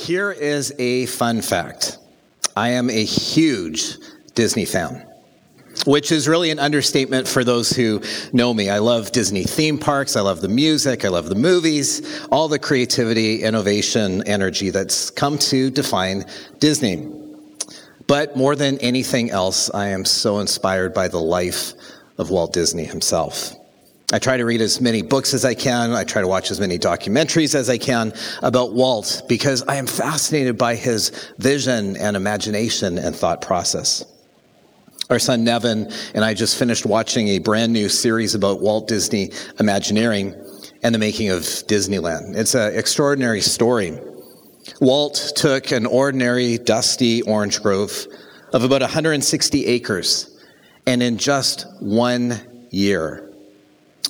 Here is a fun fact I am a huge Disney fan, which is really an understatement for those who know me. I love Disney theme parks, I love the music, I love the movies, all the creativity, innovation, energy that's come to define Disney. But more than anything else, I am so inspired by the life of Walt Disney himself. I try to read as many books as I can. I try to watch as many documentaries as I can about Walt because I am fascinated by his vision and imagination and thought process. Our son Nevin and I just finished watching a brand new series about Walt Disney Imagineering and the making of Disneyland. It's an extraordinary story. Walt took an ordinary, dusty orange grove of about 160 acres and in just one year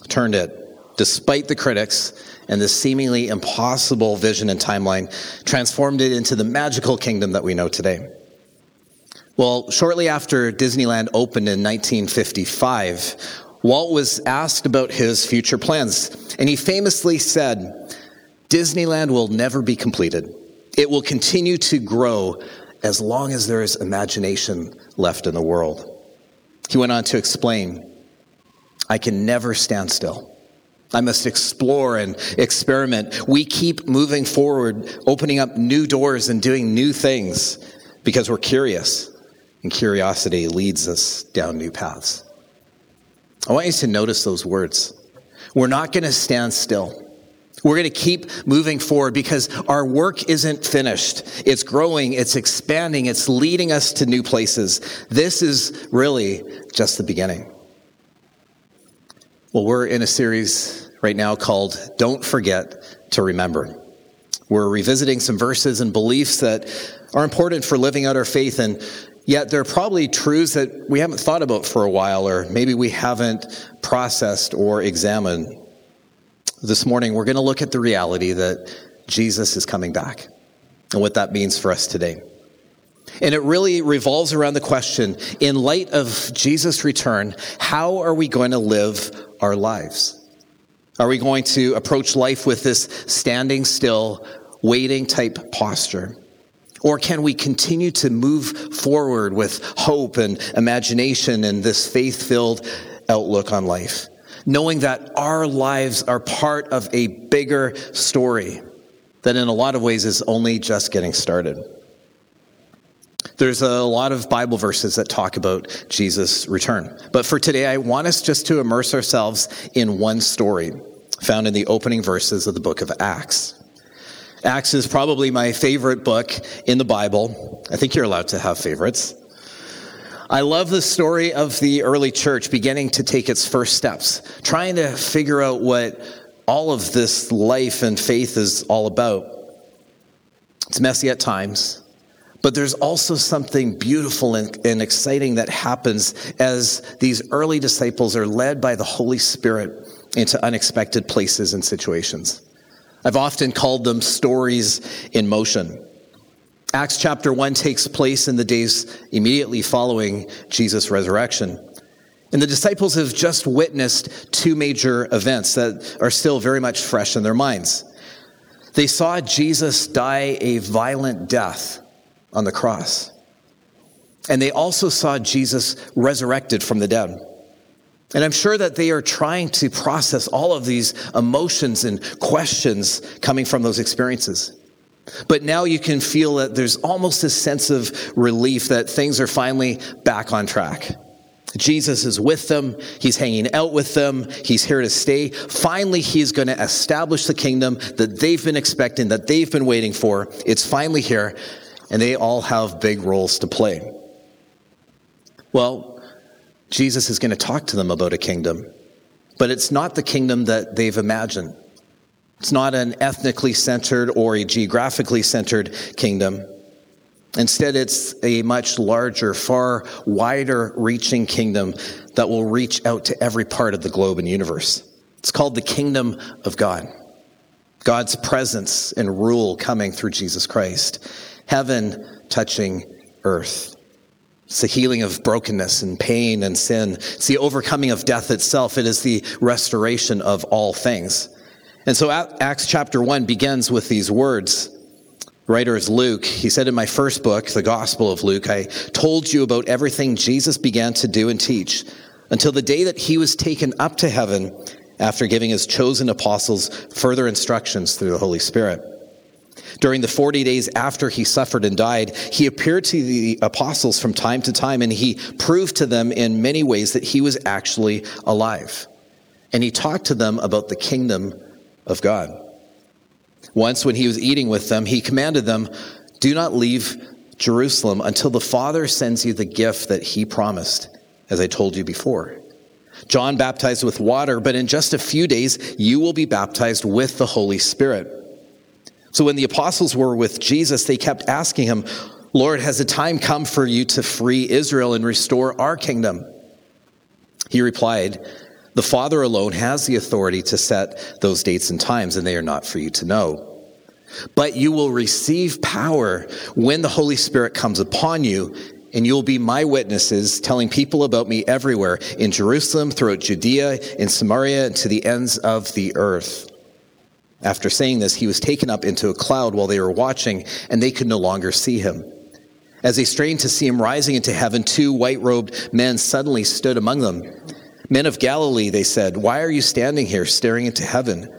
turned it, despite the critics and the seemingly impossible vision and timeline, transformed it into the magical kingdom that we know today. Well, shortly after Disneyland opened in 1955, Walt was asked about his future plans, and he famously said, Disneyland will never be completed. It will continue to grow as long as there is imagination left in the world. He went on to explain I can never stand still. I must explore and experiment. We keep moving forward, opening up new doors and doing new things because we're curious, and curiosity leads us down new paths. I want you to notice those words. We're not going to stand still. We're going to keep moving forward because our work isn't finished. It's growing, it's expanding, it's leading us to new places. This is really just the beginning. Well, we're in a series right now called Don't Forget to Remember. We're revisiting some verses and beliefs that are important for living out our faith, and yet they're probably truths that we haven't thought about for a while, or maybe we haven't processed or examined. This morning, we're going to look at the reality that Jesus is coming back and what that means for us today. And it really revolves around the question in light of Jesus' return, how are we going to live our lives? Are we going to approach life with this standing still, waiting type posture? Or can we continue to move forward with hope and imagination and this faith filled outlook on life? Knowing that our lives are part of a bigger story that in a lot of ways is only just getting started. There's a lot of Bible verses that talk about Jesus' return. But for today, I want us just to immerse ourselves in one story found in the opening verses of the book of Acts. Acts is probably my favorite book in the Bible. I think you're allowed to have favorites. I love the story of the early church beginning to take its first steps, trying to figure out what all of this life and faith is all about. It's messy at times, but there's also something beautiful and, and, exciting that happens as these early disciples are led by the Holy Spirit into unexpected places and situations. I've often called them stories in motion. Acts chapter 1 takes place in the days immediately following Jesus' resurrection. And the disciples have just witnessed two major events that are still very much fresh in their minds. They saw Jesus die a violent death on the cross. And they also saw Jesus resurrected from the dead. And I'm sure that they are trying to process all of these emotions and questions coming from those experiences. But now you can feel that there's almost a sense of relief that things are finally back on track. Jesus is with them. He's hanging out with them. He's here to stay. Finally, he's going to establish the kingdom that they've been expecting, that they've been waiting for. It's finally here and they all have big roles to play. Well, Jesus is going to talk to them about a kingdom, but it's not the kingdom that they've imagined. It's not an ethnically centered or a geographically centered kingdom. Instead, it's a much larger, far wider reaching kingdom that will reach out to every part of the globe and universe. It's called the kingdom of God. God's presence and rule coming through Jesus Christ heaven touching earth. It's the healing of brokenness and pain and sin. It's the overcoming of death itself. It is the restoration of all things. And so Acts chapter 1 begins with these words. writer is Luke. He said in my first book, The Gospel of Luke, I told you about everything Jesus began to do and teach until the day that he was taken up to heaven after giving his chosen apostles further instructions through the Holy Spirit. During the 40 days after he suffered and died, he appeared to the apostles from time to time and he proved to them in many ways that he was actually alive. And he talked to them about the kingdom of God. Once, when he was eating with them, he commanded them, Do not leave Jerusalem until the Father sends you the gift that he promised, as I told you before. John baptized with water, but in just a few days you will be baptized with the Holy Spirit. So when the apostles were with Jesus, they kept asking him, Lord, has the time come for you to free Israel and restore our kingdom? He replied, The Father alone has the authority to set those dates and times, and they are not for you to know. But you will receive power when the Holy Spirit comes upon you, and you'll be my witnesses, telling people about me everywhere in Jerusalem, throughout Judea, in Samaria, and to the ends of the earth. After saying this, he was taken up into a cloud while they were watching, and they could no longer see him. As they strained to see him rising into heaven, two white robed men suddenly stood among them. Men of Galilee, they said, why are you standing here staring into heaven?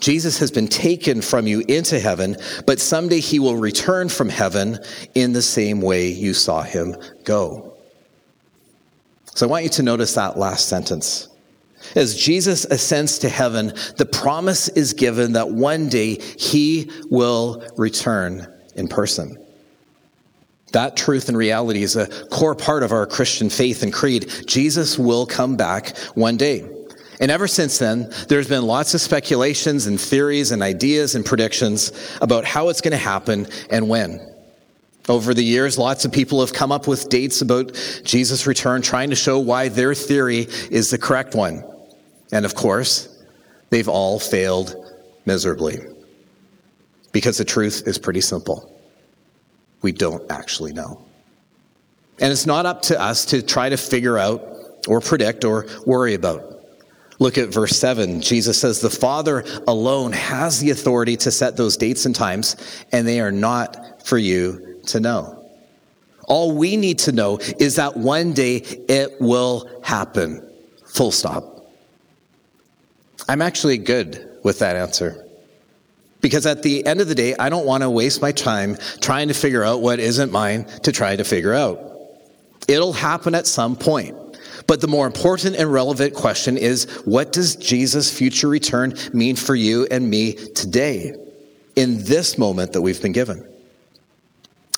Jesus has been taken from you into heaven, but someday he will return from heaven in the same way you saw him go. So I want you to notice that last sentence. As Jesus ascends to heaven, the promise is given that one day he will return in person. That truth and reality is a core part of our Christian faith and creed. Jesus will come back one day. And ever since then, there's been lots of speculations and theories and ideas and predictions about how it's going to happen and when. Over the years, lots of people have come up with dates about Jesus' return, trying to show why their theory is the correct one. And of course, they've all failed miserably. Because the truth is pretty simple we don't actually know. And it's not up to us to try to figure out or predict or worry about. Look at verse 7. Jesus says, The Father alone has the authority to set those dates and times, and they are not for you to know. All we need to know is that one day it will happen. Full stop. I'm actually good with that answer. Because at the end of the day, I don't want to waste my time trying to figure out what isn't mine to try to figure out. It'll happen at some point. But the more important and relevant question is what does Jesus' future return mean for you and me today, in this moment that we've been given?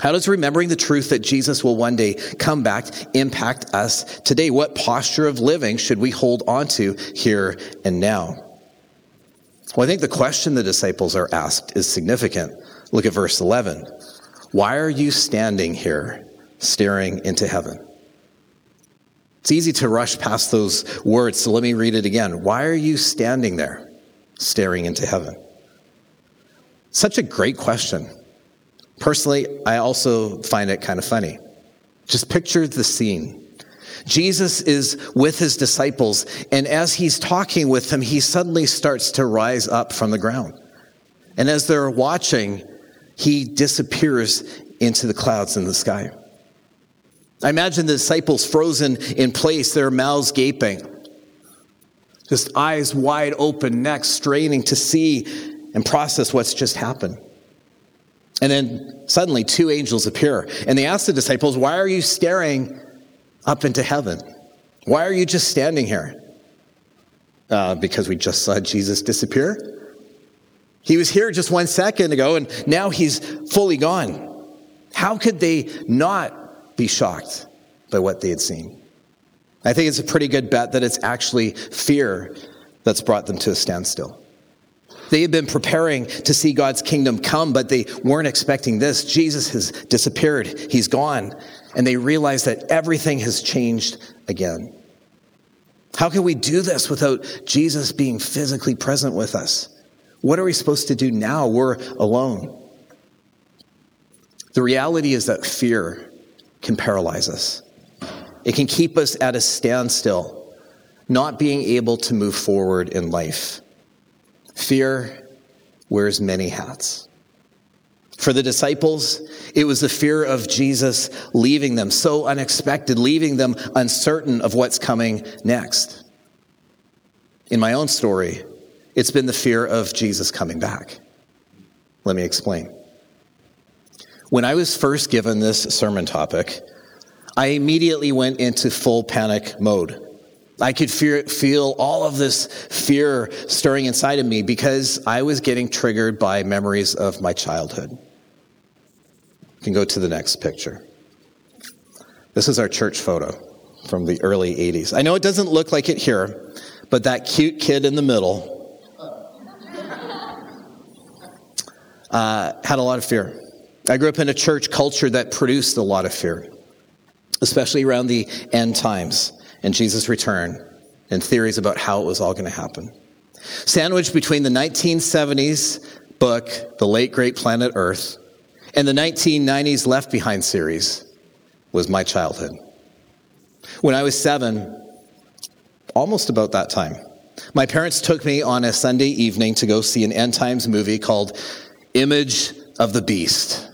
How does remembering the truth that Jesus will one day come back impact us today? What posture of living should we hold on to here and now? Well, I think the question the disciples are asked is significant. Look at verse 11. Why are you standing here staring into heaven? It's easy to rush past those words, so let me read it again. Why are you standing there staring into heaven? Such a great question. Personally, I also find it kind of funny. Just picture the scene. Jesus is with his disciples, and as he's talking with them, he suddenly starts to rise up from the ground. And as they're watching, he disappears into the clouds in the sky. I imagine the disciples frozen in place, their mouths gaping, just eyes wide open, necks straining to see and process what's just happened. And then suddenly two angels appear and they ask the disciples, Why are you staring up into heaven? Why are you just standing here? Uh, because we just saw Jesus disappear. He was here just one second ago and now he's fully gone. How could they not be shocked by what they had seen? I think it's a pretty good bet that it's actually fear that's brought them to a standstill. They had been preparing to see God's kingdom come, but they weren't expecting this. Jesus has disappeared. He's gone. And they realize that everything has changed again. How can we do this without Jesus being physically present with us? What are we supposed to do now? We're alone. The reality is that fear can paralyze us. It can keep us at a standstill, not being able to move forward in life. Fear wears many hats. For the disciples, it was the fear of Jesus leaving them so unexpected, leaving them uncertain of what's coming next. In my own story, it's been the fear of Jesus coming back. Let me explain. When I was first given this sermon topic, I immediately went into full panic mode. I could fear, feel all of this fear stirring inside of me because I was getting triggered by memories of my childhood. You can go to the next picture. This is our church photo from the early 80s. I know it doesn't look like it here, but that cute kid in the middle uh, had a lot of fear. I grew up in a church culture that produced a lot of fear, especially around the end times and Jesus' return and theories about how it was all going to happen. Sandwiched between the 1970s book, The Late Great Planet Earth, and the 1990s Left Behind series was my childhood. When I was seven, almost about that time, my parents took me on a Sunday evening to go see an end times movie called Image of the Beast.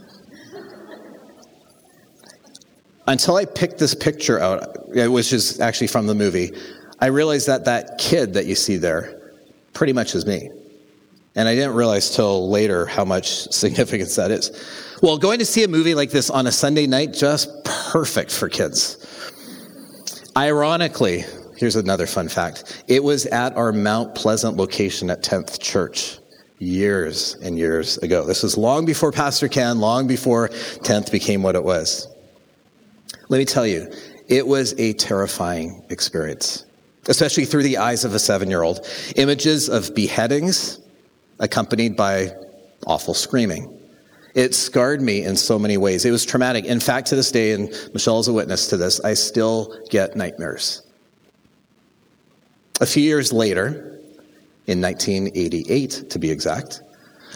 Until I picked this picture out, which is actually from the movie, I realized that that kid that you see there pretty much is me. And I didn't realize till later how much significance that is. Well, going to see a movie like this on a Sunday night, just perfect for kids. Ironically, here's another fun fact it was at our Mount Pleasant location at 10th Church years and years ago. This was long before Pastor Ken, long before 10th became what it was. Let me tell you, it was a terrifying experience, especially through the eyes of a seven year old. Images of beheadings accompanied by awful screaming. It scarred me in so many ways. It was traumatic. In fact, to this day, and Michelle is a witness to this, I still get nightmares. A few years later, in 1988 to be exact,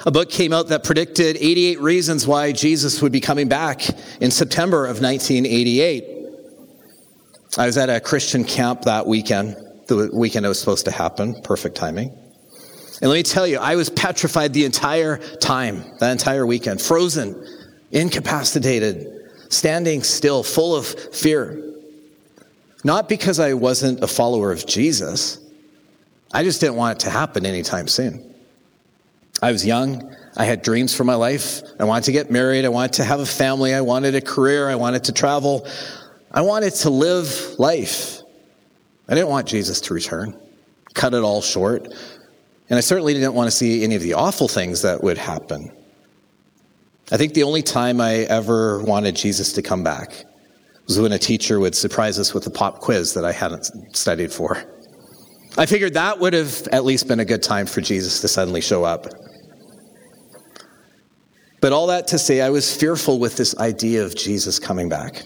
a book came out that predicted 88 reasons why Jesus would be coming back in September of 1988. I was at a Christian camp that weekend, the weekend it was supposed to happen, perfect timing. And let me tell you, I was petrified the entire time, that entire weekend, frozen, incapacitated, standing still, full of fear. Not because I wasn't a follower of Jesus, I just didn't want it to happen anytime soon. I was young. I had dreams for my life. I wanted to get married. I wanted to have a family. I wanted a career. I wanted to travel. I wanted to live life. I didn't want Jesus to return, cut it all short. And I certainly didn't want to see any of the awful things that would happen. I think the only time I ever wanted Jesus to come back was when a teacher would surprise us with a pop quiz that I hadn't studied for. I figured that would have at least been a good time for Jesus to suddenly show up. But all that to say, I was fearful with this idea of Jesus coming back.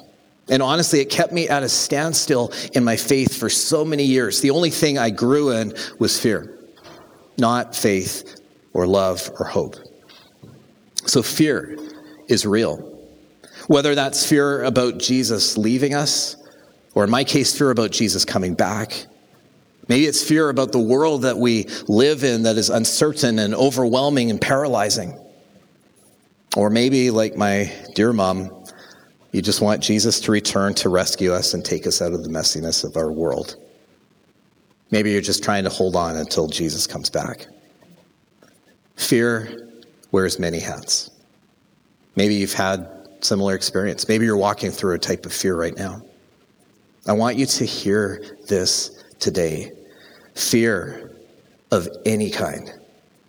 And honestly, it kept me at a standstill in my faith for so many years. The only thing I grew in was fear, not faith or love or hope. So fear is real. Whether that's fear about Jesus leaving us, or in my case, fear about Jesus coming back, Maybe it's fear about the world that we live in that is uncertain and overwhelming and paralyzing. Or maybe, like my dear mom, you just want Jesus to return to rescue us and take us out of the messiness of our world. Maybe you're just trying to hold on until Jesus comes back. Fear wears many hats. Maybe you've had similar experience. Maybe you're walking through a type of fear right now. I want you to hear this today. Fear of any kind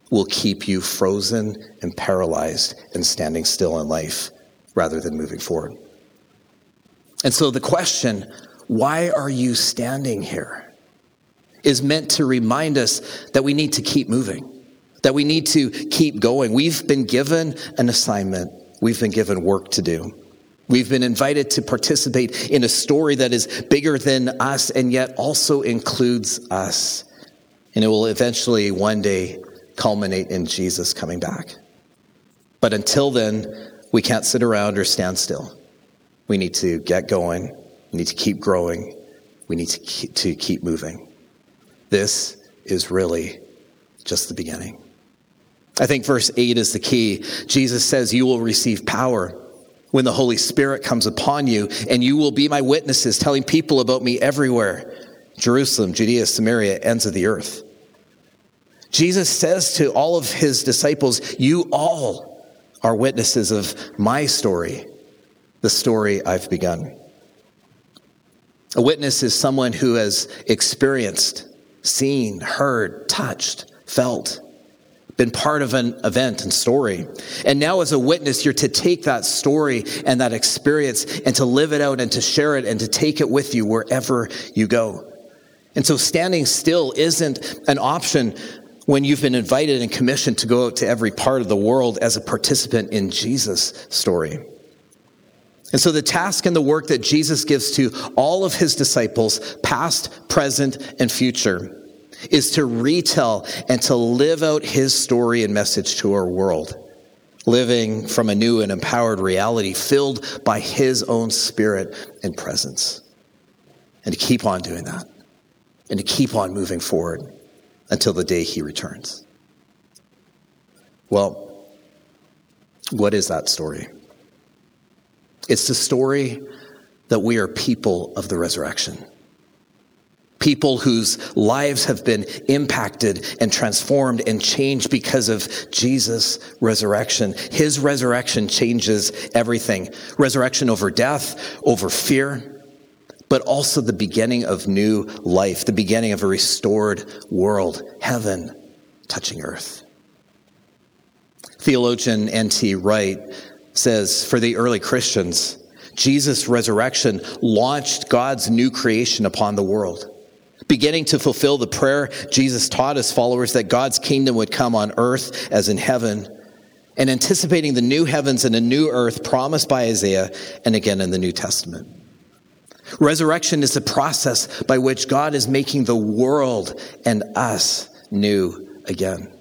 will keep you frozen and paralyzed and standing still in life rather than moving forward. And so the question, why are you standing here, is meant to remind us that we need to keep moving, that we need to keep going. We've been given an assignment, we've been given work to do. We've been invited to participate in a story that is bigger than us and yet also includes us. And it will eventually one day culminate in Jesus coming back. But until then, we can't sit around or stand still. We need to get going. We need to keep growing. We need to keep, to keep moving. This is really just the beginning. I think verse 8 is the key. Jesus says, You will receive power when the Holy Spirit comes upon you, and you will be my witnesses, telling people about me everywhere Jerusalem, Judea, Samaria, ends of the earth. Jesus says to all of his disciples, You all are witnesses of my story, the story I've begun. A witness is someone who has experienced, seen, heard, touched, felt, been part of an event and story. And now, as a witness, you're to take that story and that experience and to live it out and to share it and to take it with you wherever you go. And so, standing still isn't an option when you've been invited and commissioned to go out to every part of the world as a participant in Jesus' story. And so the task and the work that Jesus gives to all of his disciples, past, present, and future, is to retell and to live out his story and message to our world, living from a new and empowered reality filled by his own spirit and presence. And to keep on doing that, and to keep on moving forward until the day he returns. Well, what is that story? It's the story that we are people of the resurrection. People whose lives have been impacted and transformed and changed because of Jesus' resurrection. His resurrection changes everything resurrection over death, over fear, but also the beginning of new life, the beginning of a restored world, heaven touching earth. Theologian N.T. Wright says for the early Christians, Jesus' resurrection launched God's new creation upon the world, beginning to fulfill the prayer Jesus taught his followers that God's kingdom would come on earth as in heaven, and anticipating the new heavens and a new earth promised by Isaiah and again in the New Testament. Resurrection is the process by which God is making the world and us new again.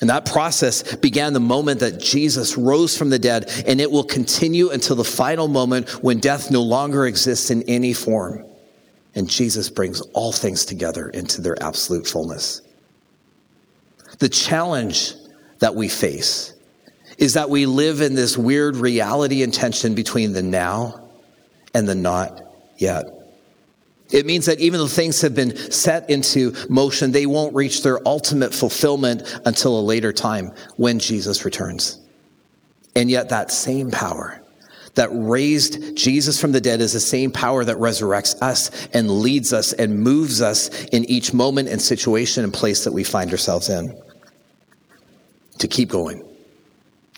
And that process began the moment that Jesus rose from the dead, and it will continue until the final moment when death no longer exists in any form. And Jesus brings all things together into their absolute fullness. The challenge that we face is that we live in this weird reality and tension between the now and the not yet. It means that even though things have been set into motion, they won't reach their ultimate fulfillment until a later time when Jesus returns. And yet, that same power that raised Jesus from the dead is the same power that resurrects us and leads us and moves us in each moment and situation and place that we find ourselves in. To keep going,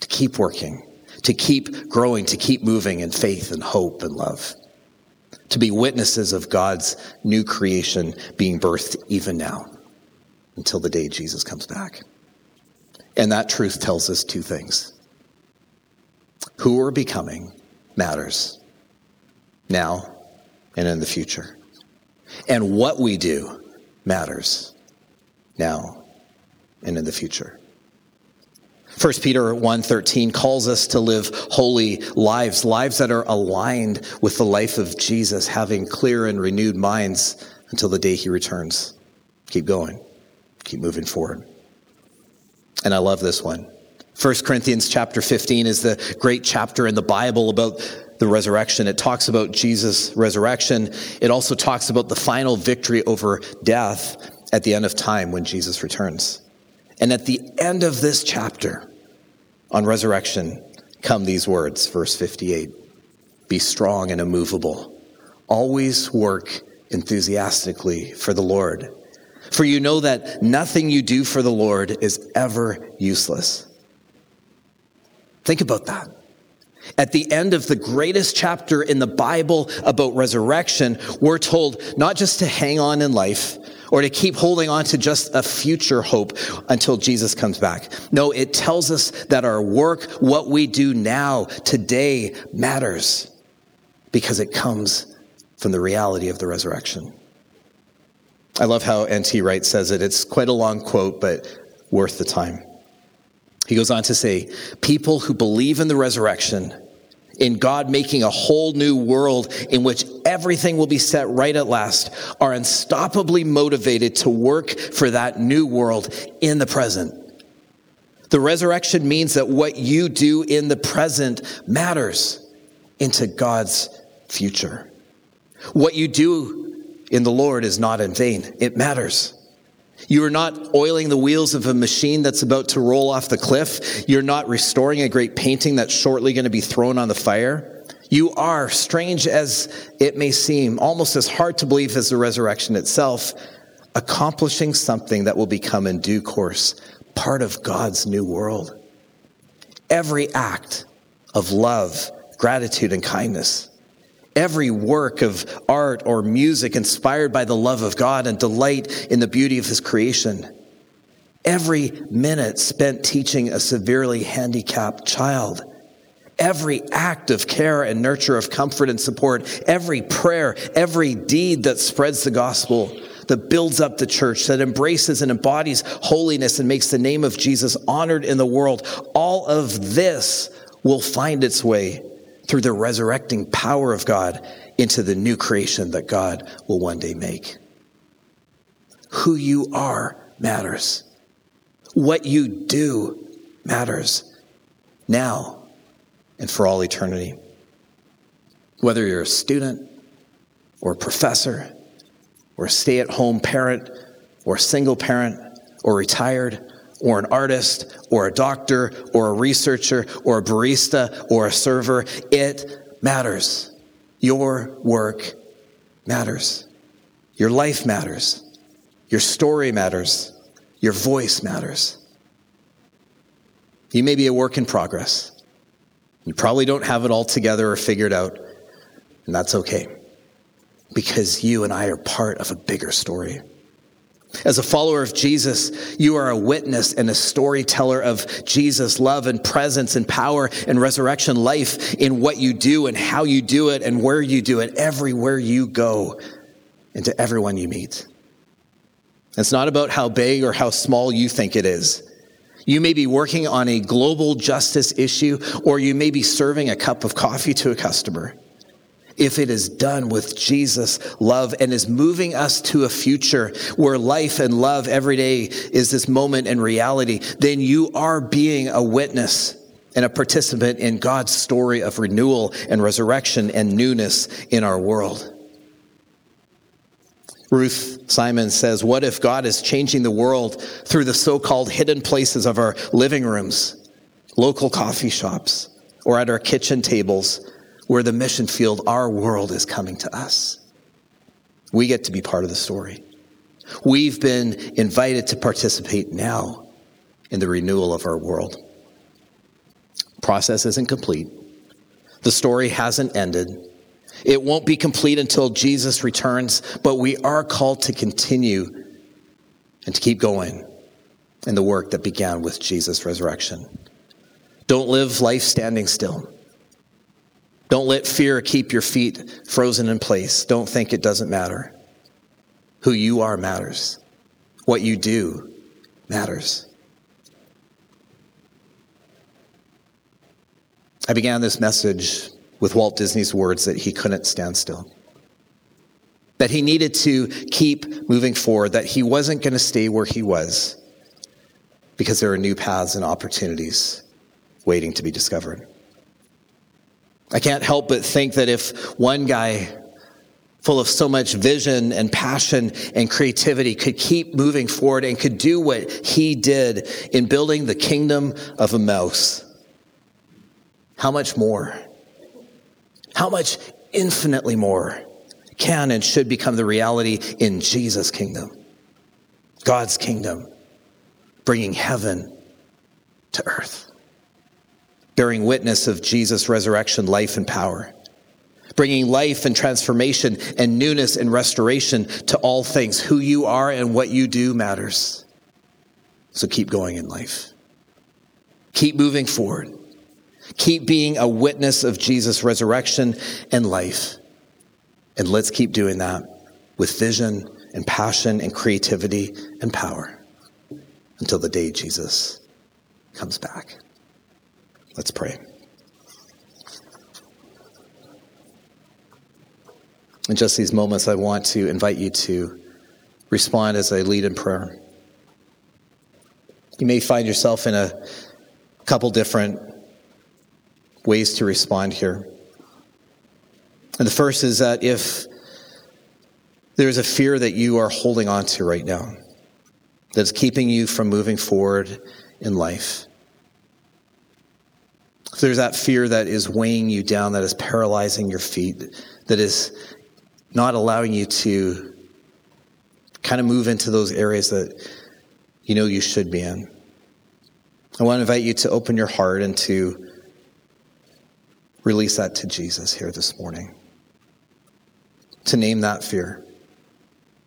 to keep working, to keep growing, to keep moving in faith and hope and love to be witnesses of God's new creation being birthed even now until the day Jesus comes back. And that truth tells us two things. Who we're becoming matters now and in the future. And what we do matters now and in the future. 1 Peter 1:13 calls us to live holy lives, lives that are aligned with the life of Jesus, having clear and renewed minds until the day he returns. Keep going. Keep moving forward. And I love this one. 1 Corinthians chapter 15 is the great chapter in the Bible about the resurrection. It talks about Jesus' resurrection. It also talks about the final victory over death at the end of time when Jesus returns. And at the end of this chapter, on resurrection, come these words, verse 58 Be strong and immovable. Always work enthusiastically for the Lord. For you know that nothing you do for the Lord is ever useless. Think about that. At the end of the greatest chapter in the Bible about resurrection, we're told not just to hang on in life, or to keep holding on to just a future hope until Jesus comes back. No, it tells us that our work, what we do now, today, matters because it comes from the reality of the resurrection. I love how N.T. Wright says it. It's quite a long quote, but worth the time. He goes on to say, People who believe in the resurrection in God making a whole new world in which everything will be set right at last, are unstoppably motivated to work for that new world in the present. The resurrection means that what you do in the present matters into God's future. What you do in the Lord is not in vain, it matters. You are not oiling the wheels of a machine that's about to roll off the cliff. You're not restoring a great painting that's shortly going to be thrown on the fire. You are, strange as it may seem, almost as hard to believe as the resurrection itself, accomplishing something that will become in due course part of God's new world. Every act of love, gratitude, and kindness, every work of art or music inspired by the love of God and delight in the beauty of His creation, every minute spent teaching a severely handicapped child, every act of care and nurture, of comfort and support, every prayer, every deed that spreads the gospel that builds up the church, that embraces and embodies holiness and makes the name of Jesus honored in the world, all of this will find its way through the resurrecting power of God into the new creation that God will one day make. Who you are matters. What you do matters now and for all eternity. Whether you're a student or a professor, or a stay at home parent, or a single parent, or retired, or an artist, or a doctor, or a researcher, or a barista, or a server. It matters. Your work matters. Your life matters. Your story matters. Your voice matters. You may be a work in progress. You probably don't have it all together or figured out, and that's okay because you and I are part of a bigger story. As a follower of Jesus, you are a witness and a storyteller of Jesus' love and presence and power and resurrection life in what you do and how you do it and where you do it, everywhere you go, and to everyone you meet. It's not about how big or how small you think it is. You may be working on a global justice issue, or you may be serving a cup of coffee to a customer if it is done with Jesus' love and is moving us to a future where life and love every day is this moment and reality, then you are being a witness and a participant in God's story of renewal and resurrection and newness in our world. Ruth Simon says, What if God is changing the world through the so called hidden places of our living rooms, local coffee shops, or at our kitchen tables? where the mission field, our world is coming to us. We get to be part of the story. We've been invited to participate now in the renewal of our world. Process isn't complete. The story hasn't ended. It won't be complete until Jesus returns, but we are called to continue and to keep going in the work that began with Jesus' resurrection. Don't live life standing still. Don't let fear keep your feet frozen in place. Don't think it doesn't matter. Who you are matters. What you do matters. I began this message with Walt Disney's words that he couldn't stand still. That he needed to keep moving forward, that he wasn't going to stay where he was because there are new paths and opportunities waiting to be discovered. I can't help but think that if one guy full of so much vision and passion and creativity could keep moving forward and could do what he did in building the kingdom of a mouse, how much more? How much infinitely more can and should become the reality in Jesus' kingdom, God's kingdom, bringing heaven to earth? bearing witness of Jesus' resurrection, life, and power, bringing life and transformation and newness and restoration to all things. Who you are and what you do matters. So keep going in life. Keep moving forward. Keep being a witness of Jesus' resurrection and life. And let's keep doing that with vision and passion and creativity and power until the day Jesus comes back. Let's pray. In just these moments, I want to invite you to respond as I lead in prayer. You may find yourself in a couple different ways to respond here. And the first is that if there's a fear that you are holding on to right now that's keeping you from moving forward in life, if there's that fear that is weighing you down, that is paralyzing your feet, that is not allowing you to kind of move into those areas that you know you should be in. I want to invite you to open your heart and to release that to Jesus here this morning. To name that fear.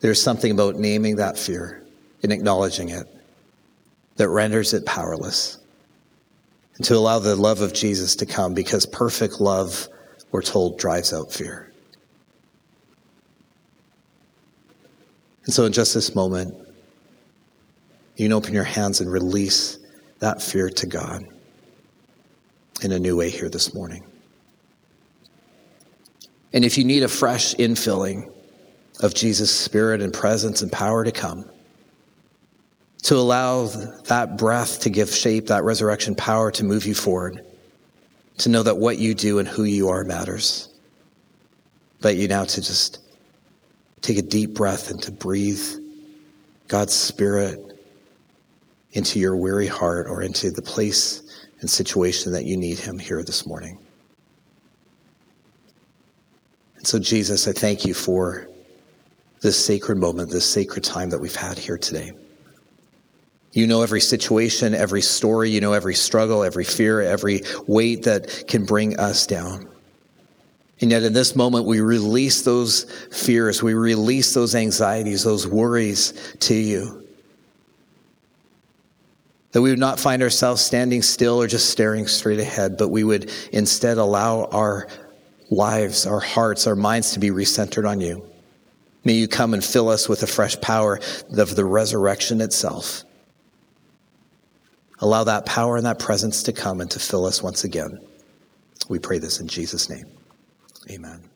There's something about naming that fear and acknowledging it that renders it powerless. And to allow the love of Jesus to come because perfect love, we're told, drives out fear. And so, in just this moment, you can open your hands and release that fear to God in a new way here this morning. And if you need a fresh infilling of Jesus' spirit and presence and power to come, to allow that breath to give shape, that resurrection power to move you forward, to know that what you do and who you are matters. But you now to just take a deep breath and to breathe God's Spirit into your weary heart or into the place and situation that you need Him here this morning. And so, Jesus, I thank you for this sacred moment, this sacred time that we've had here today. You know every situation, every story, you know every struggle, every fear, every weight that can bring us down. And yet, in this moment, we release those fears, we release those anxieties, those worries to you. That we would not find ourselves standing still or just staring straight ahead, but we would instead allow our lives, our hearts, our minds to be recentered on you. May you come and fill us with a fresh power of the resurrection itself. Allow that power and that presence to come and to fill us once again. We pray this in Jesus' name. Amen.